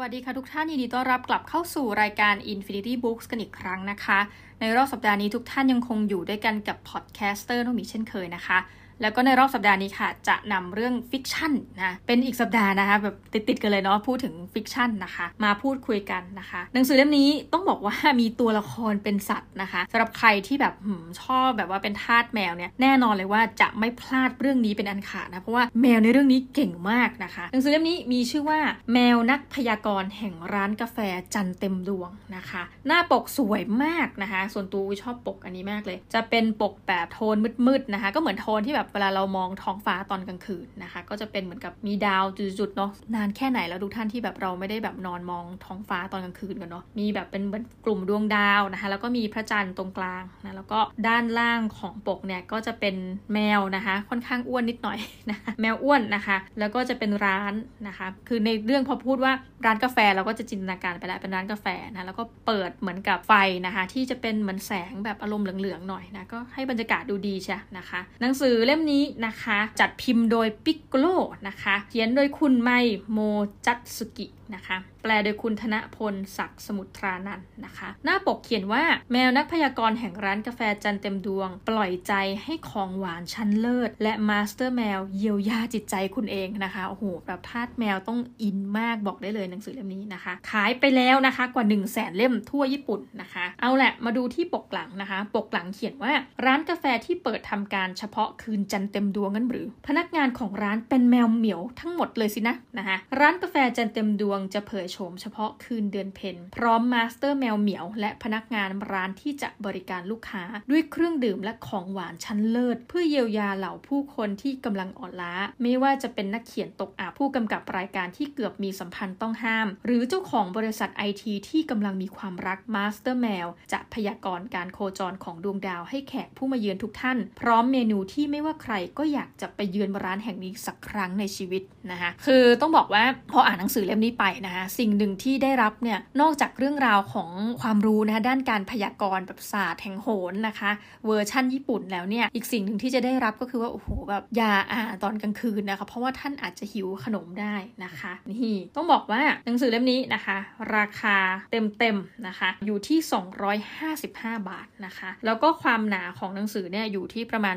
สวัสดีค่ะทุกท่านยินดีต้อนรับกลับเข้าสู่รายการ Infinity Books กันอีกครั้งนะคะ ในรอบสัปดาห์นี้ทุกท่านยังคงอยู่ด้วยกันกับ podcaster น้องมีเช่นเคยนะคะ แล้วก็ในรอบสัปดาห์นี้ค่ะ จะนำเรื่อง fiction นะเป็นอีกสัปดาห์นะคะแบบติดๆกันเลยเนาะพูดถึง fiction นะคะ มาพูดคุยกันนะคะ หนังสือเล่มนี้ต้องบอกว่ามีตัวละครเป็นสัตว์นะคะสำหรับใครที่แบบชอบแบบว่าเป็นทาสแมวเนี่ยแน่นอนเลยว่าจะไม่พลาดเรื่องนี้เป็นอันขาดนะเพราะว่าแมวในเรื่องนี้เก่งมากนะคะ หนังสือเล่มนี้มีชื่อว่าแมวนักพยากรณ์แห่งร้านกาแฟจันเต็มดวงนะคะ หน้าปกสวยมากนะคะ ส่วนตัวชอบปกอันนี้มากเลย จะเป็นปกแบบโทนมืดๆนะคะ ก็เหมือนโทนที่แบบเวลาเรามองท้องฟ้าตอนกลางคืนนะคะ ก็จะเป็นเหมือนกับมีดาวจุดๆเนาะนานแค่ไหนแล้วทุกท่านที่แบบเราไม่ได้แบบนอนมองท้องฟ้าตอนกลางคืนกันเนาะมีแบบเป็นเหมือนกลุ่มดวงดาวนะคะ แล้วก็มีพระจันทร์ตรงกลางนะแล้วก็ด้านล่างของปกเนี่ยก็จะเป็นแมวนะคะ ค่อนข้างอ้วนนิดหน่อยนะคะแมวอ้วนนะคะ แล้วก็จะเป็นร้านนะคะ คือในเรื่องพอพูดว่าร้านกาแฟเราก็จะจินตนาการไปแล้วเป็นร้านกาแฟนะแล้วก็เปิดเหมือนกับไฟนะคะ ที่จะเป็นเหมือนแสงแบบอารมณ์เหลืองๆหน่อยนะก็ให้บรรยากาศดูดีใช่นะคะ หนังสือเล่มนี้นะคะ จัดพิมพ์โดยปิกโกโลนะคะ เขียนโดยคุณไมโมจัตสุกิ นะคะ แปลโดยคุณธนพลศักดิ์สมุทรานันนะคะ หน้าปกเขียนว่าแมวนักพยากรณ์แห่งร้านกาแฟจันเต็มดวง ปล่อยใจให้ของหวานชั้นเลิศ และมาสเตอร์แมวเยียวยาจิตใจคุณเองนะคะโอ้โหแบบทาสแมวต้องอินมากบอกได้เลยหนังสือเล่มนี้นะคะ ขายไปแล้วนะคะกว่า 1 0 0 0 0แสนเล่มทั่วญี่ปุ่นนะคะ เอาแหละมาดูที่ปกหลังนะคะ ปกหลังเขียนว่าร้านกาแฟที่เปิดทำการเฉพาะคืนจันทร์เต็มดวงกันหรือ พนักงานของร้านเป็นแมวเหมียวทั้งหมดเลยสินะนะคะร้านกาแฟจันทร์เต็มดวงจะเผยโฉมเฉพาะคืนเดือนเพ็ญพร้อมมาสเตอร์แมวเหมียว และพนักงานร้านที่จะบริการลูกค้า ด้วยเครื่องดื่มและของหวานชั้นเลิศ เพื่อเยียวยาเหล่าผู้คนที่กำลังอ่อนล้า ไม่ว่าจะเป็นนักเขียนตกอับผู้กำกับรายการที่เกือบมีสัมพันธ์ต้องห้าม หรือเจ้าของบริษัทไอทีที่กำลังมีความรักมาสเตอร์แมวจะพยากรณ์การโคจรของดวงดาวให้แขกผู้มาเยือนทุกท่าน พร้อมเมนูที่ไม่ว่าใครก็อยากจะไปเยือนร้านแห่งนี้สักครั้งในชีวิตนะคะคือต้องบอกว่าพออ่านหนังสือเล่มนี้ไปนะคะสิ่งหนึ่งที่ได้รับเนี่ยนอกจากเรื่องราวของความรู้นะคะด้านการพยากรณ์แบบศาสตร์แห่งโหนนะคะ เวอร์ชั่นญี่ปุ่นแล้วเนี่ยอีกสิ่งหนึ่งที่จะได้รับก็คือว่าโอ้โหแบบยาอ่าตอนกลางคืนนะคะ เพราะว่าท่านอาจจะหิวขนมได้นะคะนี่ต้องบอกว่าหนังสือเล่มนี้นะคะ ราคาเต็มๆนะคะ อยู่ที่ 255 บาทนะคะ แล้วก็ความหนาของหนังสือเนี่ยอยู่ที่ประมาณ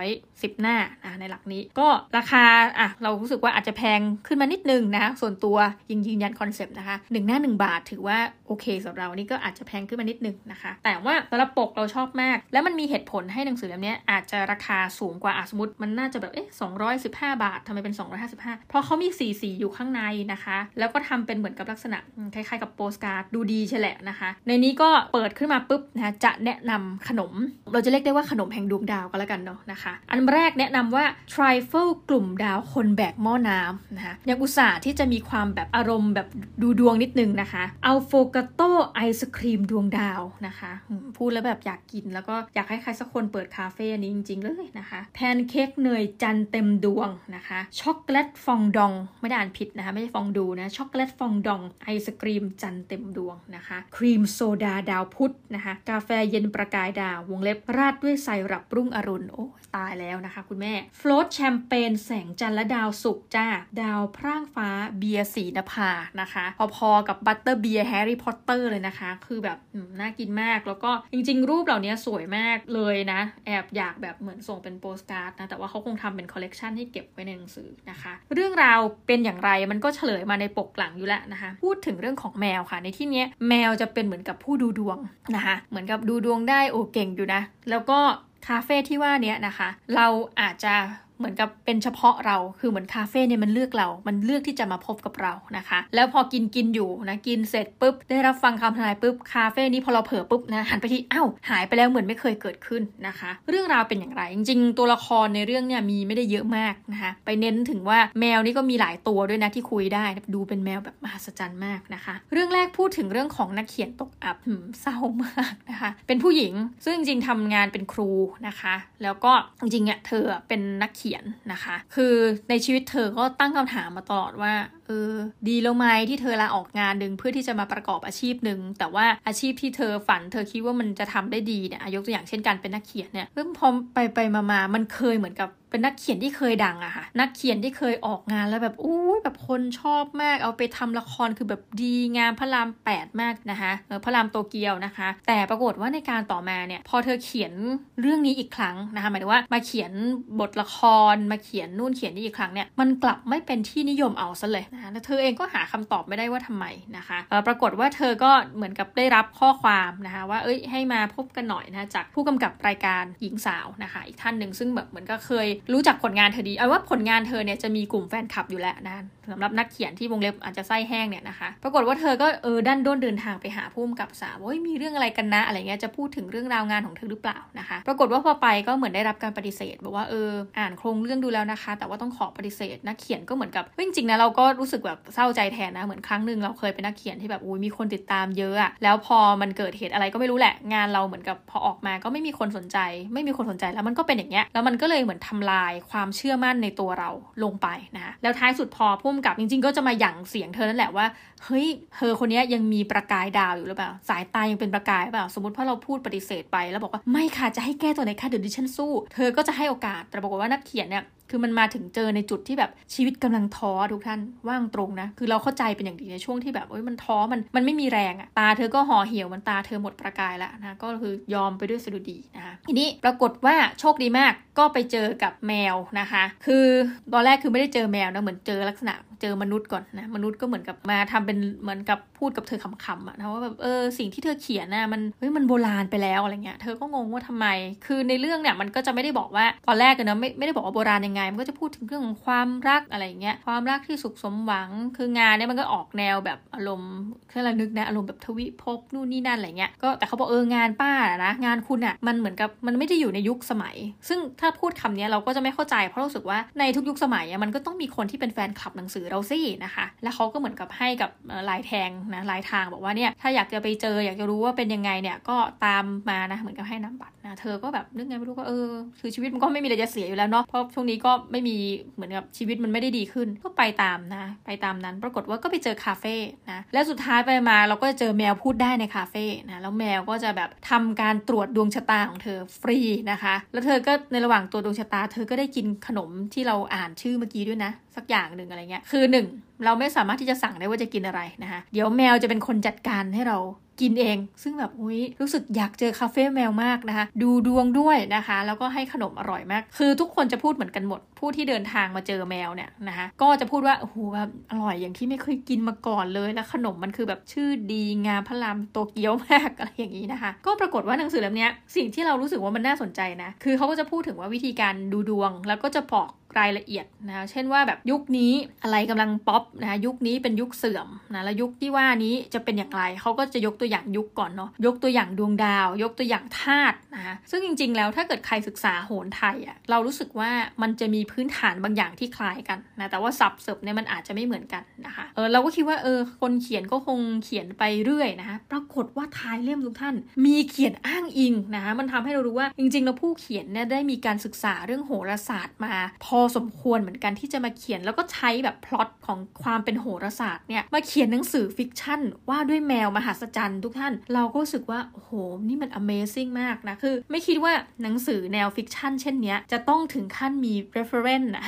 210 หน้านะในหลักนี้ก็ราคาอะเรารู้สึกว่าอาจจะแพงขึ้นมานิดนึงนะส่วนตัวยังยืนยัน concept นะคะหนึ่งหน้า 1 บาทถือว่าโอเคสำหรับเรานี่ก็อาจจะแพงขึ้นมานิดนึงนะคะ แต่ว่าสำหรับปกเราชอบมาก แล้วมันมีเหตุผลให้หนังสือเล่มนี้อาจจะราคาสูงกว่าสมมติมันน่าจะแบบเอ๊ะ215บาททำไมเป็น 255 เพราะเขามีสีสีอยู่ข้างในนะคะ แล้วก็ทำเป็นเหมือนกับลักษณะคล้ายๆกับโปสการ์ดดูดีใช่แหละนะคะ ในนี้ก็เปิดขึ้นมาปุ๊บนะจะแนะนำขนม เราจะเรียกได้ว่าขนมแห่งดวงดาวก็แล้วกันเนาะนะคะ อันแรกแนะนำว่า trifle กลุ่มดาวคนแบกหม้อน้ำนะคะยังอุตส่าห์ที่จะมีความแบบอารมณ์แบบดูดวงนิดนึงนะคะอัฟโฟกาโตไอศครีมดวงดาวนะคะ พูดแล้วแบบอยากกินแล้วก็อยากให้ใครสักคนเปิดคาเฟ่นี้จริง ๆ เลยนะคะแพนเค้กเนยจันทร์เต็มดวงนะคะช็อกโกแลตฟองดองไม่ได้อ่านผิดนะคะ ไม่ใช่ฟองดูนะช็อกโกแลตฟองดองไอศครีมจันทร์เต็มดวงนะคะครีมโซดาดาวพุธนะคะกาแฟเย็นประกายดาววงเล็บราดด้วยไซรัปรุ่งอรุณโอ้ตายแล้วนะคะ คุณแม่ float แชมเปญแสงจันทร์และดาวศุกร์จ้า ดาวพร่างฟ้าเบียร์สีนภานะคะ พอๆกับบัตเตอร์เบียร์แฮร์รี่พอตเตอร์เลยนะคะ คือแบบน่ากินมากแล้วก็จริง ๆ รูปเหล่านี้สวยมากเลยนะ แอบอยากแบบเหมือนส่งเป็นโปสการ์ดนะ แต่ว่าเขาคงทำเป็นคอลเลกชันให้เก็บไว้ในหนังสือนะคะ เรื่องราวเป็นอย่างไรมันก็เฉลยมาในปกหลังอยู่แล้วนะคะ พูดถึงเรื่องของแมวค่ะ ในที่นี้แมวจะเป็นเหมือนกับผู้ดูดวงนะคะ เหมือนกับดูดวงได้โอ้เก่งอยู่นะ แล้วก็คาเฟ่ที่ว่านี้นะคะ เราอาจจะเหมือนกับเป็นเฉพาะเราคือเหมือนคาเฟ่เนี่ยมันเลือกเรา มันเลือกที่จะมาพบกับเรานะคะ แล้วพอกินกินอยู่นะกินเสร็จปุ๊บ ได้รับฟังคำทนายปุ๊บคาเฟ่นี้พอเราเผลอปุ๊บนะหันไปที่อ้าวหายไปแล้วเหมือนไม่เคยเกิดขึ้นนะคะ เรื่องราวเป็นอย่างไร จริงๆ ตัวละครในเรื่องเนี่ยมีไม่ได้เยอะมากนะคะ ไปเน้นถึงว่าแมวนี่ก็มีหลายตัวด้วยนะที่คุยได้ดูเป็นแมวแบบมหัศจรรย์มากนะคะ เรื่องแรกพูดถึงเรื่องของนักเขียนตกอับเศร้ามากนะคะ เป็นผู้หญิงซึ่งจริงๆทำงานเป็นครูนะคะ แล้วก็จริงๆเนี่ยเธอเป็นนักเขียนนะคะ คือในชีวิตเธอก็ตั้งคำถามมาตลอดว่าเออ ดีแล้วไหมที่เธอลาออกงานหนึ่งเพื่อที่จะมาประกอบอาชีพหนึ่งแต่ว่าอาชีพที่เธอฝัน เธอคิดว่ามันจะทำได้ดีเนี่ยยกตัวอย่างเช่นการเป็นนักเขียนเนี่ยเพิ่งพอไปไปมามามันเคยเหมือนกับเป็นนักเขียนที่เคยดังอะค่ะ นักเขียนที่เคยออกงานแล้วแบบอู้แบบคนชอบมากเอาไปทำละครคือแบบดีงามพระรามแปดมากนะคะเออพระรามโตเกียวนะคะ แต่ปรากฏว่าในการต่อมาเนี่ยพอเธอเขียนเรื่องนี้อีกครั้งนะคะหมายถึงว่ามาเขียนบทละครมาเขียนนู่นเขียนนี่อีกครั้งเนี่ยมันกลับไม่เป็นที่นิยมเอาซะเลยนะคะแล้วเธอเองก็หาคำตอบไม่ได้ว่าทำไมนะคะปรากฏว่าเธอก็เหมือนกับได้รับข้อความนะคะว่าเอ้ยให้มาพบกันหน่อยนะจากผู้กำกับรายการหญิงสาวนะคะ อีกท่านหนึ่งซึ่งแบบเหมือนก็เคยรู้จักผลงานเธอดีเอาว่าผลงานเธอเนี่ยจะมีกลุ่มแฟนคลับอยู่แล้วนะสำหรับนักเขียนที่วงเล็บอาจจะไส้แห้งเนี่ยนะคะ ปรากฏว่าเธอก็เออดันด้นเดินทางไปหาผู้กำกับสาวว่ามีเรื่องอะไรกันนะอะไรเงี้ยจะพูดถึงเรื่องราวงานของเธอหรือเปล่านะคะ ปรากฏว่าพอไปก็เหมือนได้รับการปฏิเสธบอกว่าเอออ่านโครงเรื่องดูแล้วนะคะ แต่ว่าต้องขอปฏิเสธนักเขียนก็เหมือนกับจริงๆนะเราก็รูู้สึกแบบเศร้าใจแทนนะ เหมือนครั้งหนึ่งเราเคยเป็นนักเขียนที่แบบอุ้ยมีคนติดตามเยอะอะแล้วพอมันเกิดเหตุอะไรก็ไม่รู้แหละ งานเราเหมือนกับพอออกมาก็ไม่มีคนสนใจ ไม่มีคนสนใจแล้วมันก็เป็นอย่างเงี้ยแล้วมันก็เลยเหมือนทำลายความเชื่อมั่นในตัวเราลงไปนะแล้วท้ายสุดพอพุ่มกับจริง ๆ ก็จะมาหยั่งเสียงเธอนั่นแหละว่า เฮ้ยเธอคนนี้ยังมีประกายดาวอยู่หรือเปล่า สายตายังเป็นประกายเปล่า สมมติพอเราพูดปฏิเสธไปแล้วบอกว่าไม่ค่ะจะให้แก้ตัวไหนค่ะเดี๋ยวดิฉันสู้ เธอก็จะให้โอกาส แต่บอกว่านักเขียนเนี่ยคือมันมาถึงเจอในจุดที่แบบชีวิตกำลังท้อทุกท่านว่างตรงนะ คือเราเข้าใจเป็นอย่างดีในช่วงที่แบบเอ้ยมันท้อมันมันไม่มีแรงอะตาเธอก็ห่อเหี่ยวมันตาเธอหมดประกายแล้วนะก็คือยอมไปด้วยสดุดีนะคะทีนี้ปรากฏว่าโชคดีมากก็ไปเจอกับแมวนะคะ คือตอนแรกคือไม่ได้เจอแมวนะเหมือนเจอลักษณะเจอมนุษย์ก่อนนะมนุษย์ก็เหมือนกับมาทำเป็นเหมือนกับพูดกับเธอขำๆอะนะว่าแบบเออสิ่งที่เธอเขียนน่ะมันเฮ้ยมันโบราณไปแล้วอะไรเงี้ยเธอก็งงว่าทำไม คือในเรื่องเนี่ยมันก็จะไม่ได้บอกว่าตอนแรกกันนะไม่ไม่ได้บอกว่าโบราณยังไง มันก็จะพูดถึงเรื่องของความรักอะไรเงี้ยความรักที่สุขสมหวังคืองานเนี่ยมันก็ออกแนวแบบอารมณ์แค่ระนึกนะอารมณ์แบบทวิภพนู่นนี่นั่นอะไรเงี้ยก็แต่เขาบอกเอองานป้าะนะงานคุณอะมันเหมือนกับมันไม่ได้อยู่ในยุคสมัย ซึ่งถ้าพูดคำนี้เราก็จะไม่เข้าใจเพราะรู้สึกว่าในทุกยุคสมัยมันก็ต้องมีคนที่เป็นแฟนคลับหนังสือเราสินะคะ แล้วเขาก็เหมือนกับให้กับลายแทงนะลายทางบอกว่าเนี่ยถ้าอยากจะไปเจออยากจะรู้ว่าเป็นยังไงเนี่ยก็ตามมานะเหมือนกับให้น้ำบัตรน เธอก็แบบนึกไงไม่รู้ก็เออคือชีวิตมันก็ไม่มีอะไรจะเสียอยู่แล้วเนาะเพราะช่วงนี้ก็ไม่มีเหมือนกับชีวิตมันไม่ได้ดีขึ้น ก็ไปตามนะ ไปตามนั้นปรากฏว่าก็ไปเจอคาเฟ่นะแล้วสุดท้ายไปมาเราก็จะเจอแมวพูดได้ในคาเฟ่นะแล้วแมวก็จะแบบทำการตรวจดวงชะตาของเธอฟรีนะคะ แล้วเธอก็ในระหว่างตัวดวงชะตา เธอก็ได้กินขนมที่เราอ่านชื่อเมื่อกี้ด้วยนะ สักอย่างหนึ่งอะไรเงี้ยคือหนึ่งเราไม่สามารถที่จะสั่งได้ว่าจะกินอะไรนะคะเดี๋ยวแมวจะเป็นคนจัดการให้เรากินเอง ซึ่งแบบอุ้ยรู้สึกอยากเจอคาเฟ่แมวมากนะคะ ดูดวงด้วยนะคะ แล้วก็ให้ขนมอร่อยมาก คือทุกคนจะพูดเหมือนกันหมด ผู้ที่เดินทางมาเจอแมวเนี่ยนะคะก็จะพูดว่าโอ้โหแบบอร่อยอย่างที่ไม่เคยกินมาก่อนเลยแล้วขนมมันคือแบบชื่อดีงามพระรามโตเกียวมากอะไรอย่างนี้นะคะ ก็ปรากฏว่าหนังสือเล่มนี้สิ่งที่เรารู้สึกว่ามันน่าสนใจนะคือเขาก็จะพูดถึงว่าวิธีการดูดวง แล้วก็จะบอก รายละเอียดนะเช่นว่าแบบยุคนี้อะไรกำลังป๊อปนะยุคนี้เป็นยุคเสื่อมนะแล้วยุคที่ว่านี้จะเป็นอย่างไรเขาก็จะยกตัวอย่างยุคก่อนเนาะยกตัวอย่างดวงดาว ยกตัวอย่างธาตุนะคะซึ่งจริง ๆ แล้วถ้าเกิดใครศึกษาโหรไทยอะ่ะเรารู้สึกว่ามันจะมีพื้นฐานบางอย่างที่คล้ายกันนะแต่ว่าศัพท์แสงเนี่ยมันอาจจะไม่เหมือนกันนะคะเออเราก็คิดว่าเออคนเขียนก็คงเขียนไปเรื่อยนะคะปรากฏว่าท้ายเล่มทุกท่าน มีเขียนอ้างอิงนะคะมันทำให้เรารู้ว่าจริงๆแล้วผู้เขียนเนี่ยได้มีการศึกษาเรื่องโหราศาสตร์มา พอสมควรเหมือนกันที่จะมาเขียนแล้วก็ใช้แบบพล็อตของความเป็นโหราศาสตร์เนี่ยมาเขียนหนังสือ fictionว่าด้วยแมวมหัศจรรย์ทุกท่าน เราก็รู้สึกว่าโอ้โหนี่มัน Amazing มากนะคือไม่คิดว่าหนังสือแนว fiction เช่นนี้จะต้องถึงขั้นมี reference นะ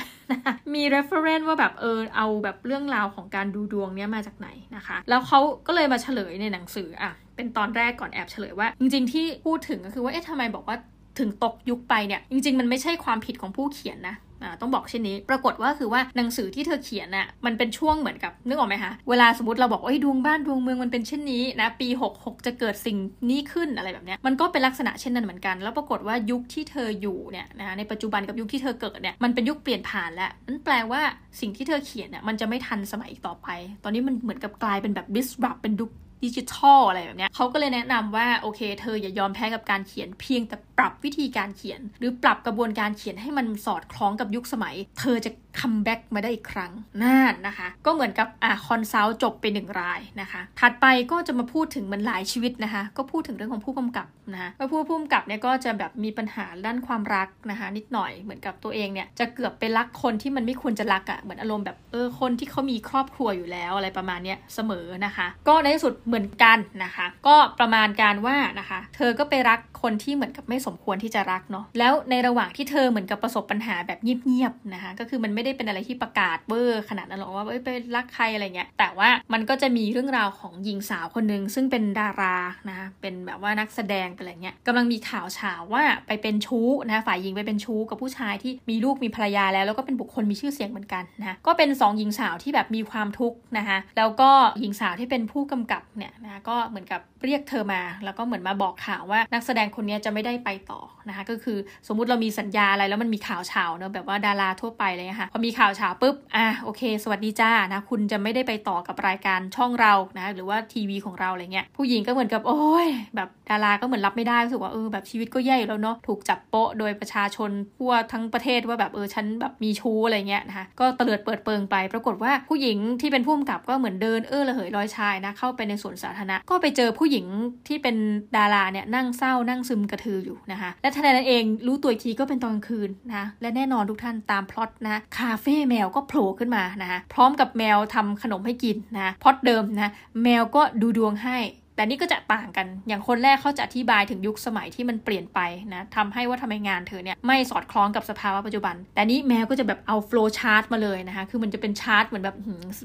มี reference ว่าแบบเออเอาแบบเรื่องราวของการดูดวงเนี้ยมาจากไหนนะคะ แล้วเขาก็เลยมาเฉลยในหนังสืออะเป็นตอนแรกก่อนแอบเฉลยว่า จริง ๆ ที่พูดถึงก็คือว่าเอ๊ะทำไมบอกว่าถึงตกยุคไปเนี่ย จริง ๆ มันไม่ใช่ความผิดของผู้เขียนนะ ต้องบอกเช่นนี้ ปรากฏว่าคือว่าหนังสือที่เธอเขียนน่ะมันเป็นช่วงเหมือนกับนึกออกไหมคะ เวลาสมมติเราบอกว่าดวงบ้านดวงเมืองมันเป็นเช่นนี้นะปี 66 จะเกิดสิ่งนี้ขึ้นอะไรแบบนี้มันก็เป็นลักษณะเช่นนั้นเหมือนกัน แล้วปรากฏว่ายุคที่เธออยู่เนี่ยนะในปัจจุบันกับยุคที่เธอเกิดเนี่ยมันเป็นยุคเปลี่ยนผ่านแล้วนั่นแปลว่าสิ่งที่เธอเขียนเนี่ยมันจะไม่ทันสมัยอีกต่อไป ตอนนี้มันเหมือนกับกลายเป็นแบบ disrupt เป็นยุคดิจิทัลอะไรแบบนี้เขาก็เลยแนะนำว่าโอเค เธออย่ายอมแพ้กับการเขียนเพียงแต่ ปรับวิธีการเขียน หรือปรับกระบวนการเขียนให้มันสอดคล้องกับยุคสมัย เธอจะ comeback มาได้อีกครั้งนั่นนะคะ ก็เหมือนกับอะ consult จบไปหนึ่งรายนะคะ ถัดไปก็จะมาพูดถึงมันหลายชีวิตนะคะ ก็พูดถึงเรื่องของผู้กำกับนะคะว่าผู้ผู้กำกับเนี่ยก็จะแบบมีปัญหาด้านความรักนะคะ นิดหน่อยเหมือนกับตัวเองเนี่ยจะเกือบไปรักคนที่มันไม่ควรจะรักอะ่ะเหมือนอารมณ์แบบเออคนที่เขามีครอบครัวอยู่แล้วอะไรประมาณเนี้ยเสมอนะคะ ก็ในที่สุดเหมือนกันนะคะ ก็ประมาณการว่านะคะ เธอก็ไปรักคนที่เหมือนกับไม่สมควรที่จะรักเนาะแล้วในระหว่างที่เธอเหมือนกับประสบปัญหาแบบเงียบๆนะคะก็คือมันไม่ได้เป็นอะไรที่ประกาศเบอร์ขนาดนั้นหรอกว่าเอ้ยไปรักใครอะไรเงี้ยแต่ว่ามันก็จะมีเรื่องราวของหญิงสาวคนหนึ่งซึ่งเป็นดารานะคะเป็นแบบว่านักแสดงเป็นอะไรเงี้ยกำลังมีข่าวเฉาว่าไปเป็นชู้นะคะฝ่ายหญิงไปเป็นชู้กับผู้ชายที่มีลูกมีภรรยาแล้ว แล้วก็เป็นบุคคลมีชื่อเสียงเหมือนกันนะก็เป็น 2 หญิงสาวที่แบบมีความทุกข์นะคะแล้วก็หญิงสาวที่เป็นผู้กำกับเนี่ยนะก็เหมือนกับเรียกเธอมา แล้วก็เหมือนมาบอกข่าวว่านักแสดงคนนี้จะไม่ได้ไปต่อนะคะก็คือสมมุติเรามีสัญญาอะไรแล้วมันมีข่าวเฉาเนอะแบบว่าดาราทั่วไปเลยค่ะพอมีข่าวเฉาปุ๊บอะโอเค สวัสดีจ้านะคุณจะไม่ได้ไปต่อกับรายการช่องเรานะหรือว่าทีวีของเราอะไรเงี้ยผู้หญิงก็เหมือนกับโอ้ยแบบ ดาราก็เหมือนรับไม่ได้รู้สึกว่าเออแบบชีวิตก็แย่อยู่แล้วเนาะถูกจับโปะโดยประชาชนทั่วทั้งประเทศว่าแบบเออฉันแบบมีชู้อะไรเงี้ยนะคะก็เตลิดเปิดเปิงไป ปรากฏว่าผู้หญิงที่เป็นผู้กำกับก็เหมือนเดินเออระเหยลอยชายนะเข้าไปในสวนสาธารณะก็ไปเจอผู้หญิงที่เป็นดาราเนี่ยนั่งเศร้านั่งซึมกระทืออยู่นะคะและทันใดนั้นเองรู้ตัวทีก็เป็นตอนกลางคืนนะและแน่นอนทุกท่านตามพล็อตนะคาเฟ่แมวก็โผล่ขึ้นมานะคะพร้อมกับแมวทำขนมให้กินนะพล็อตเดิมนะแมวก็ดูดวงให้ แต่นี่ก็จะต่างกันอย่างคนแรกเขาจะอธิบายถึงยุคสมัยที่มันเปลี่ยนไปนะทำให้ว่าทำไมงานเธอเนี่ยไม่สอดคล้องกับสภาวะปัจจุบัน แต่นี้แมวก็จะแบบเอาโฟล์ชาร์ตมาเลยนะคะ คือมันจะเป็นชาร์ตเหมือนแบบ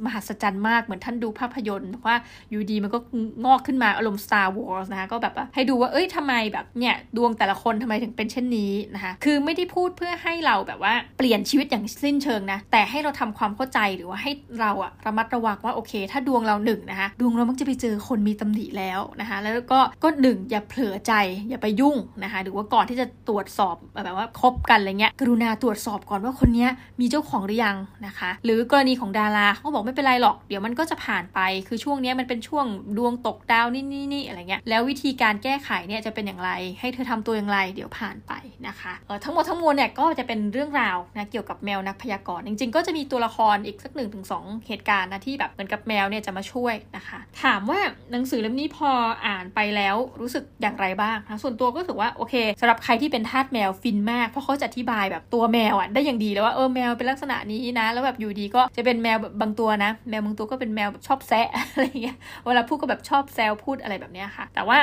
มหัศจรรย์มากเหมือนท่านดูภาพยนตร์ว่าอยู่ดีมันก็งอกขึ้นมาอารมณ์ Star Wars นะคะก็แบบให้ดูว่าเอ้ยทำไมแบบเนี่ยดวงแต่ละคนทำไมถึงเป็นเช่นนี้นะคะคือไม่ได้พูดเพื่อให้เราแบบว่าเปลี่ยนชีวิตอย่างสิ้นเชิงนะแต่ให้เราทำความเข้าใจหรือว่าให้เราอะระมัดระวังว่าโอเค ถ้าดวงเราหนึ่งนะคะดวงเรามักจะไปเจอคนมีตำหนิแล้วแล้วนะคะแล้วก็ก็หนึ่งอย่าเผลอใจอย่าไปยุ่งนะคะหรือว่าก่อนที่จะตรวจสอบแบบว่าคบกันอะไรเงี้ยกรุณาตรวจสอบก่อนว่าคนนี้มีเจ้าของหรือยังนะคะ หรือกรณีของดาราเขาบอกไม่เป็นไรหรอก เดี๋ยวมันก็จะผ่านไปคือช่วงนี้มันเป็นช่วงดวงตกดาวนี่นี่นี่อะไรเงี้ยแล้ววิธีการแก้ไขเนี่ยจะเป็นอย่างไร ให้เธอทำตัวอย่างไร เดี๋ยวผ่านไปนะคะเออทั้งหมดทั้งมวลเนี่ยก็จะเป็นเรื่องราวนะเกี่ยวกับแมวนักพยากรณ์จริง ๆ ก็จะมีตัวละครอีกสักหนึ่งถึงสองเหตุการณ์นะที่แบบเหมือนกับแมวเนี่ยจะมาช่วยนะคะ ถามว่าหนังสือเล่มนี้พออ่านไปแล้วรู้สึกอย่างไรบ้างนะส่วนตัวก็รู้สึกว่าโอเคสำหรับใครที่เป็นทาสแมวฟินมาก เพราะเขาจะอธิบายแบบตัวแมวอะได้อย่างดีแล้วว่าเออแมวเป็นลักษณะนี้นะ แล้วแบบอยู่ดีก็จะเป็นแมวบางตัวนะ แมวบางตัวก็เป็นแมวแบบชอบแซะอะไรเงี้ยเวลาพูดก็แบบชอบแซวพูดอะไรแบบเนี้ยค่ะ แต่ว่า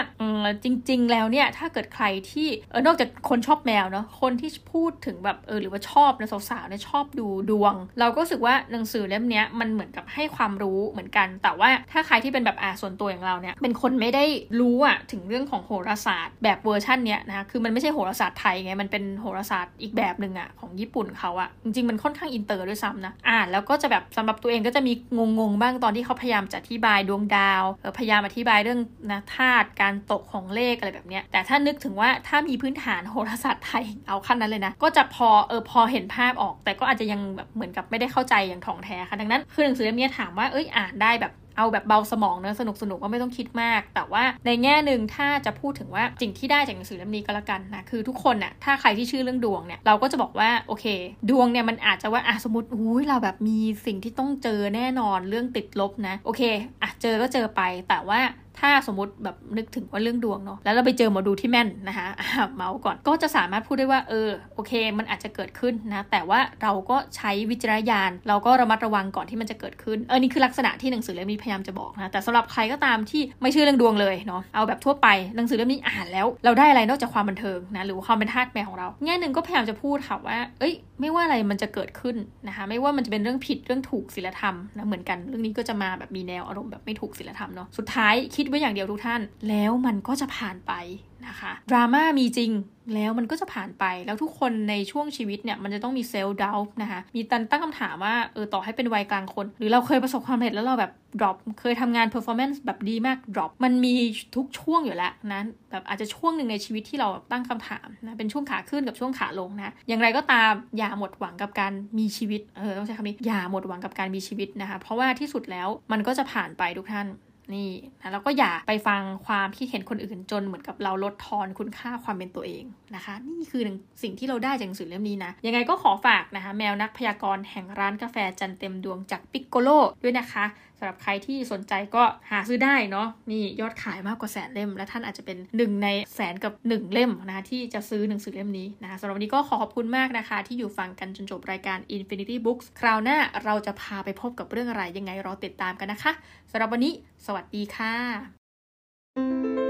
จริง ๆ แล้วเนี่ยถ้าเกิดใครที่เออนอกจากคนชอบแมวเนาะคนที่พูดถึงแบบเออหรือว่าชอบนะสาวๆเนี่ยชอบดูดวง เราก็รู้สึกว่าหนังสือเล่มนี้มันเหมือนกับให้ความรู้เหมือนกัน แต่ว่าถ้าใครที่เป็นแบบอ่าส่วนตัวอย่างเราเนี่ยเป็นคนไม่ได้รู้อะถึงเรื่องของโหราศาสตร์ แบบเวอร์ชันเนี้ยนะคือมันไม่ใช่โหราศาสตร์ไทยไง มันเป็นโหราศาสตร์อีกแบบหนึ่งอะของญี่ปุ่นเขาอะจริงๆมันค่อนข้างอินเตอร์ด้วยซ้ำนะอ่านแล้วก็จะแบบสำหรับตัวเองก็จะมีงงๆบ้างตอนที่เขาพยายามจะอธิบายดวงดาวพยายามอธิบายเรื่องนะธาตุการตกของเลขอะไรแบบเนี้ยแต่ถ้านึกถึงว่าถ้ามีพื้นฐานโหราศาสตร์ไทยเอาขั้นนั้นเลยนะก็จะพอเออพอเห็นภาพออก แต่ก็อาจจะยังแบบเหมือนกับไม่ได้เข้าใจอย่างถ่องแท้ค่ะดังนั้นคือหนังสือเล่มนี้ถามว่าเอ้ยอ่านได้แบบ เอาแบบเบาสมองเนอะสนุกสนุกก็ไม่ต้องคิดมาก แต่ว่าในแง่หนึ่งถ้าจะพูดถึงว่าสิ่งที่ได้จากหนังสือเล่มนี้ก็แล้วกันนะคือทุกคนน่ะถ้าใครที่ชื่อเรื่องดวงเนี่ยเราก็จะบอกว่าโอเค ดวงเนี่ยมันอาจจะว่าอะสมมติอุ้ยเราแบบมีสิ่งที่ต้องเจอแน่นอนเรื่องติดลบนะโอเคอะเจอก็เจอไปแต่ว่า ถ้าสมมติแบบนึกถึงว่าเรื่องดวงเนาะแล้วเราไปเจอหมอดูที่แม่นนะคะเมาส์ก่อนก็จะสามารถพูดได้ว่าเออโอเค มันอาจจะเกิดขึ้นนะ แต่ว่าเราก็ใช้วิจารณญาณ เราก็ระมัดระวังก่อนที่มันจะเกิดขึ้นเออนี่คือลักษณะที่หนังสือเล่มนี้พยายามจะบอกนะแต่สำหรับใครก็ตามที่ไม่เชื่อเรื่องดวงเลยเนาะเอาแบบทั่วไปหนังสือเล่มนี้อ่านแล้ว เราได้อะไรนอกจากความบันเทิงนะหรือความเป็นทาสแมวของเราแง่หนึ่งก็พยายามจะพูดค่ะว่า เอ้ย ไม่ว่าอะไรมันจะเกิดขึ้นนะคะไม่ว่ามันจะเป็นเรื่องผิดเรื่องถูกศีลธรรมนะเหมือนกันเรื่องนี้ก็จะมาแบบมีแนวอารมณ์แบบไม่ถูกศีลธรรมเนาะสุดท้ายคิดไว้อย่างเดียวทุกท่าน แล้วมันก็จะผ่านไปนะคะดราม่ามีจริงแล้วมันก็จะผ่านไปแล้วทุกคนในช่วงชีวิตเนี่ยมันจะต้องมีเซลล์ดาวนะคะมีตันตั้งคำถามว่าเออต่อให้เป็นวัยกลางคน หรือเราเคยประสบความสำเร็จแล้วเราแบบ drop เคยทำงาน performance แบบดีมาก drop มันมีทุกช่วงอยู่แล้วนะแบบอาจจะช่วงหนึ่งในชีวิตที่เราตั้งคำถามนะเป็นช่วงขาขึ้นกับช่วงขาลงนะอย่างไรก็ตามอย่าหมดหวังกับการมีชีวิตเออต้องใช้คำนี้อย่าหมดหวังกับการมีชีวิตนะคะเพราะว่าที่สุดแล้วมันก็จะผ่านไปทุกท่าน นี่นะแล้วก็อย่าไปฟังความคิดเห็นคนอื่นจนเหมือนกับเราลดทอนคุณค่าความเป็นตัวเองนะคะ นี่คือสิ่งที่เราได้จากหนังสือเล่มนี้นะ ยังไงก็ขอฝากนะคะ แมวนักพยากรณ์แห่งร้านกาแฟจันเต็มดวงจากปิกโกโลด้วยนะคะ สำหรับใครที่สนใจก็หาซื้อได้เนาะนี่ยอดขายมากกว่าแสนเล่ม และท่านอาจจะเป็นหนึ่งในแสนกับหนึ่งเล่มนะคะที่จะซื้อหนังสือเล่มนี้นะคะสำหรับวันนี้ก็ขอขอบคุณมากนะคะ ที่อยู่ฟังกันจนจบรายการ Infinity Books คราวหน้าเราจะพาไปพบกับเรื่องอะไรยังไงรอติดตามกันนะคะสำหรับวันนี้ สวัสดีค่ะ